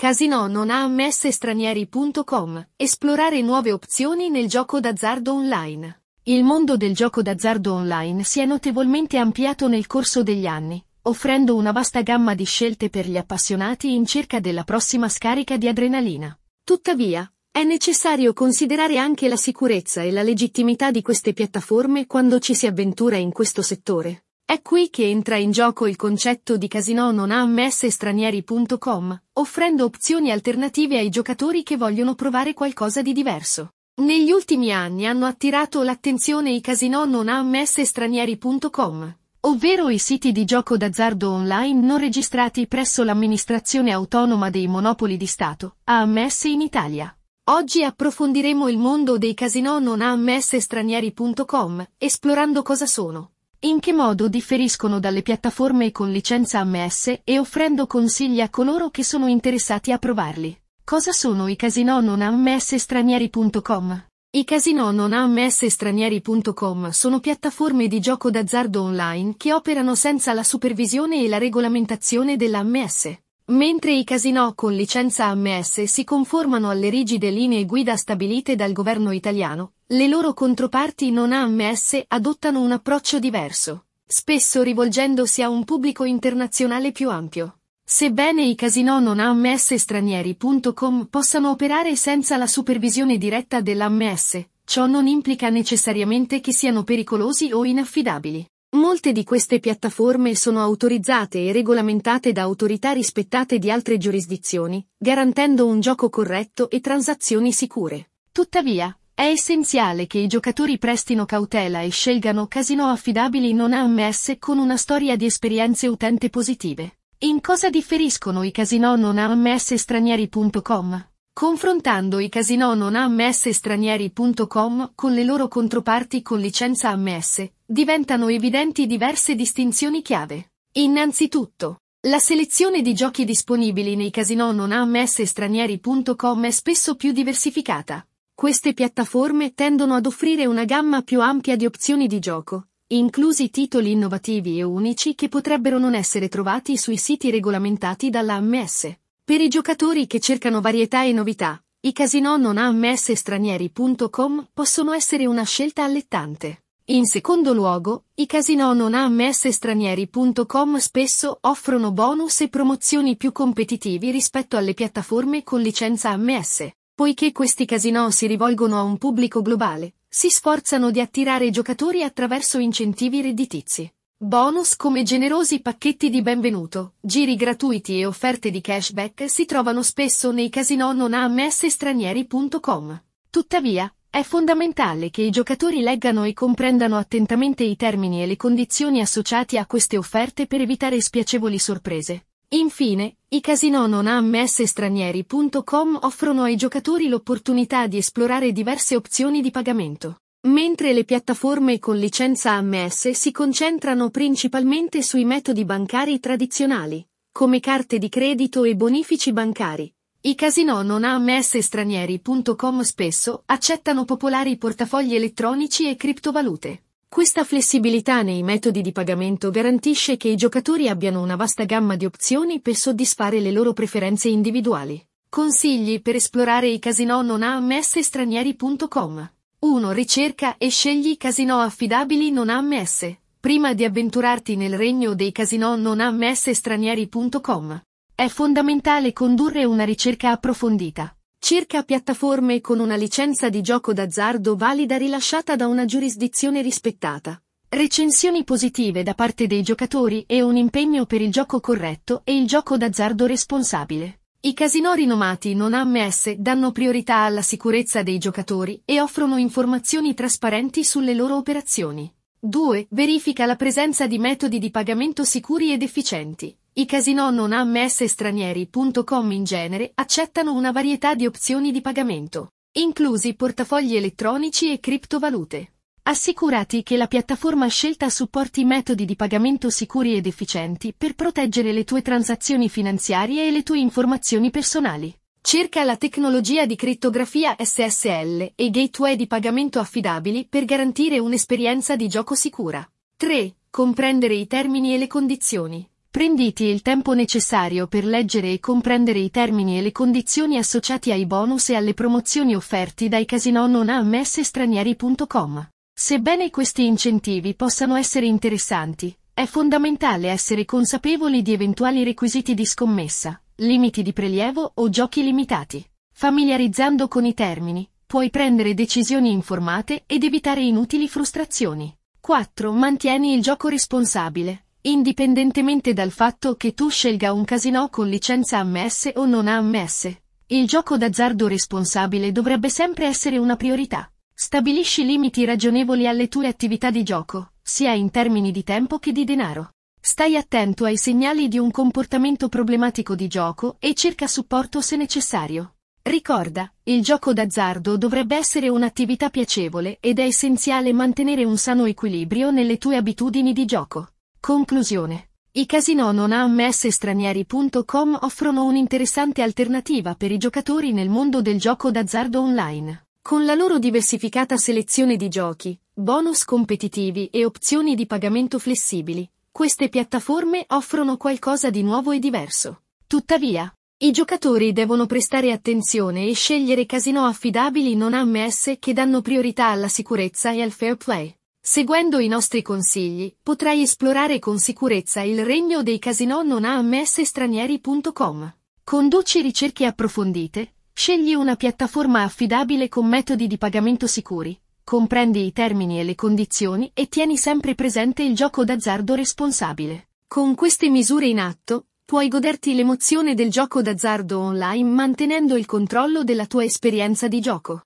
Casino non ha ammesso stranieri.com. Esplorare nuove opzioni nel gioco d'azzardo online. Il mondo del gioco d'azzardo online si è notevolmente ampliato nel corso degli anni, offrendo una vasta gamma di scelte per gli appassionati in cerca della prossima scarica di adrenalina. Tuttavia, è necessario considerare anche la sicurezza e la legittimità di queste piattaforme quando ci si avventura in questo settore. È qui che entra in gioco il concetto di casino non ammesso stranieri.com, offrendo opzioni alternative ai giocatori che vogliono provare qualcosa di diverso. Negli ultimi anni hanno attirato l'attenzione i casino non ammesso stranieri.com, ovvero i siti di gioco d'azzardo online non registrati presso l'amministrazione autonoma dei monopoli di Stato, AMS in Italia. Oggi approfondiremo il mondo dei casino non AMS stranieri.com, esplorando cosa sono, in che modo differiscono dalle piattaforme con licenza AMS e offrendo consigli a coloro che sono interessati a provarli. Cosa sono i casino non AMS stranieri.com? I casino non AMS stranieri.com sono piattaforme di gioco d'azzardo online che operano senza la supervisione e la regolamentazione dell'AMS. Mentre i casino con licenza AMS si conformano alle rigide linee guida stabilite dal governo italiano, le loro controparti non AMS adottano un approccio diverso, spesso rivolgendosi a un pubblico internazionale più ampio. Sebbene i casino non AMS stranieri.com possano operare senza la supervisione diretta dell'AMS, ciò non implica necessariamente che siano pericolosi o inaffidabili. Molte di queste piattaforme sono autorizzate e regolamentate da autorità rispettate di altre giurisdizioni, garantendo un gioco corretto e transazioni sicure. Tuttavia, è essenziale che i giocatori prestino cautela e scelgano casino affidabili non AMS con una storia di esperienze utente positive. In cosa differiscono i casino non AMS stranieri.com? Confrontando i casino non AMS stranieri.com con le loro controparti con licenza AMS, diventano evidenti diverse distinzioni chiave. Innanzitutto, la selezione di giochi disponibili nei casino non AMS stranieri.com è spesso più diversificata. Queste piattaforme tendono ad offrire una gamma più ampia di opzioni di gioco, inclusi titoli innovativi e unici che potrebbero non essere trovati sui siti regolamentati dalla AMS. Per i giocatori che cercano varietà e novità, i casino non AMS stranieri.com possono essere una scelta allettante. In secondo luogo, i casino non AMS stranieri.com spesso offrono bonus e promozioni più competitivi rispetto alle piattaforme con licenza AMS. Poiché questi casino si rivolgono a un pubblico globale, si sforzano di attirare giocatori attraverso incentivi redditizi. Bonus come generosi pacchetti di benvenuto, giri gratuiti e offerte di cashback si trovano spesso nei casino non AMS stranieri.com. Tuttavia, è fondamentale che i giocatori leggano e comprendano attentamente i termini e le condizioni associati a queste offerte per evitare spiacevoli sorprese. Infine, i casino non AMS stranieri.com offrono ai giocatori l'opportunità di esplorare diverse opzioni di pagamento. Mentre le piattaforme con licenza AMS si concentrano principalmente sui metodi bancari tradizionali, come carte di credito e bonifici bancari, i casino non AMS stranieri.com spesso accettano popolari portafogli elettronici e criptovalute. Questa flessibilità nei metodi di pagamento garantisce che i giocatori abbiano una vasta gamma di opzioni per soddisfare le loro preferenze individuali. Consigli per esplorare i casino non AMS stranieri.com 1. Ricerca e scegli casino affidabili non AMS. Prima di avventurarti nel regno dei casino non AMS stranieri.com. È fondamentale condurre una ricerca approfondita. Cerca piattaforme con una licenza di gioco d'azzardo valida rilasciata da una giurisdizione rispettata. Recensioni positive da parte dei giocatori e un impegno per il gioco corretto e il gioco d'azzardo responsabile. I casino rinomati non AMS danno priorità alla sicurezza dei giocatori e offrono informazioni trasparenti sulle loro operazioni. 2. Verifica la presenza di metodi di pagamento sicuri ed efficienti. I casino non AMS stranieri.com in genere accettano una varietà di opzioni di pagamento, inclusi portafogli elettronici e criptovalute. Assicurati che la piattaforma scelta supporti metodi di pagamento sicuri ed efficienti per proteggere le tue transazioni finanziarie e le tue informazioni personali. Cerca la tecnologia di crittografia SSL e gateway di pagamento affidabili per garantire un'esperienza di gioco sicura. 3. Comprendere i termini e le condizioni. Prenditi il tempo necessario per leggere e comprendere i termini e le condizioni associati ai bonus e alle promozioni offerti dai casinò non ammesse stranieri.com. Sebbene questi incentivi possano essere interessanti, è fondamentale essere consapevoli di eventuali requisiti di scommessa, limiti di prelievo o giochi limitati. Familiarizzando con i termini, puoi prendere decisioni informate ed evitare inutili frustrazioni. 4. Mantieni il gioco responsabile. Indipendentemente dal fatto che tu scelga un casino con licenza ammesse o non ammesse, il gioco d'azzardo responsabile dovrebbe sempre essere una priorità. Stabilisci limiti ragionevoli alle tue attività di gioco, sia in termini di tempo che di denaro. Stai attento ai segnali di un comportamento problematico di gioco e cerca supporto se necessario. Ricorda, il gioco d'azzardo dovrebbe essere un'attività piacevole ed è essenziale mantenere un sano equilibrio nelle tue abitudini di gioco. Conclusione. I casinò non ammesse stranieri.com offrono un'interessante alternativa per i giocatori nel mondo del gioco d'azzardo online. Con la loro diversificata selezione di giochi, bonus competitivi e opzioni di pagamento flessibili, queste piattaforme offrono qualcosa di nuovo e diverso. Tuttavia, i giocatori devono prestare attenzione e scegliere casinò affidabili non ammesse che danno priorità alla sicurezza e al fair play. Seguendo i nostri consigli, potrai esplorare con sicurezza il regno dei casinò non ammesse stranieri.com. Conduci ricerche approfondite, scegli una piattaforma affidabile con metodi di pagamento sicuri, comprendi i termini e le condizioni e tieni sempre presente il gioco d'azzardo responsabile. Con queste misure in atto, puoi goderti l'emozione del gioco d'azzardo online mantenendo il controllo della tua esperienza di gioco.